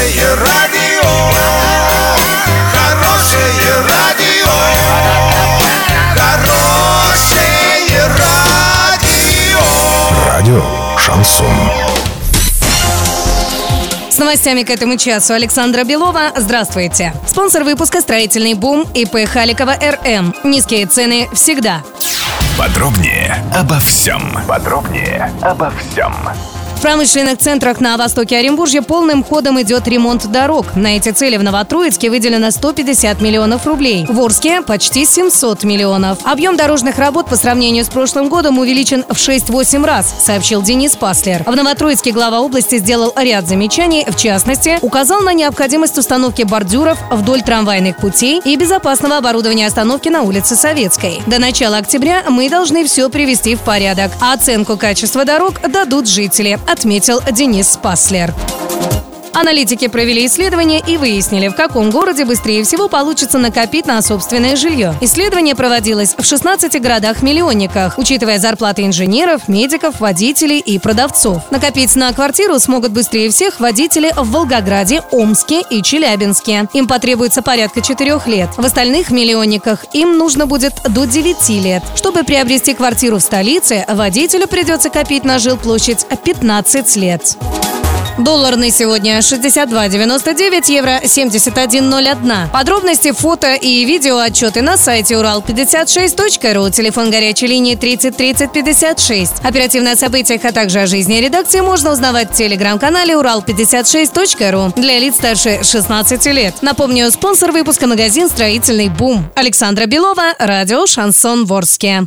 Хорошее радио, хорошее радио, хорошее радио. Радио Шансон. С новостями к этому часу Александра Белова. Здравствуйте. Спонсор выпуска «Строительный бум» ИП Халикова РМ. Низкие цены всегда. Подробнее обо всем. Подробнее обо всем. В промышленных центрах на востоке Оренбуржья полным ходом идет ремонт дорог. На эти цели в Новотроицке выделено 150 миллионов рублей. В Орске – почти 700 миллионов. Объем дорожных работ по сравнению с прошлым годом увеличен в 6-8 раз, сообщил Денис Паслер. В Новотроицке глава области сделал ряд замечаний, в частности, указал на необходимость установки бордюров вдоль трамвайных путей и безопасного оборудования остановки на улице Советской. До начала октября мы должны все привести в порядок, а оценку качества дорог дадут жители отметил Денис Паслер. Аналитики провели исследование и выяснили, в каком городе быстрее всего получится накопить на собственное жилье. Исследование проводилось в 16 городах-миллионниках, учитывая зарплаты инженеров, медиков, водителей и продавцов. Накопить на квартиру смогут быстрее всех водители в Волгограде, Омске и Челябинске. Им потребуется порядка 4 лет. В остальных миллионниках им нужно будет до 9 лет. Чтобы приобрести квартиру в столице, водителю придется копить на жилплощадь 15 лет. Доллар на сегодня 62.99, евро 71.01. Подробности, фото и видео отчеты на сайте урал56.ру, телефон горячей линии 30 30 56. Оперативно о событиях, а также о жизни редакции можно узнавать в телеграм-канале урал56.ру для лиц старше 16 лет. Напомню, спонсор выпуска магазин «Строительный бум». Александра Белова, радио «Шансон Ворске».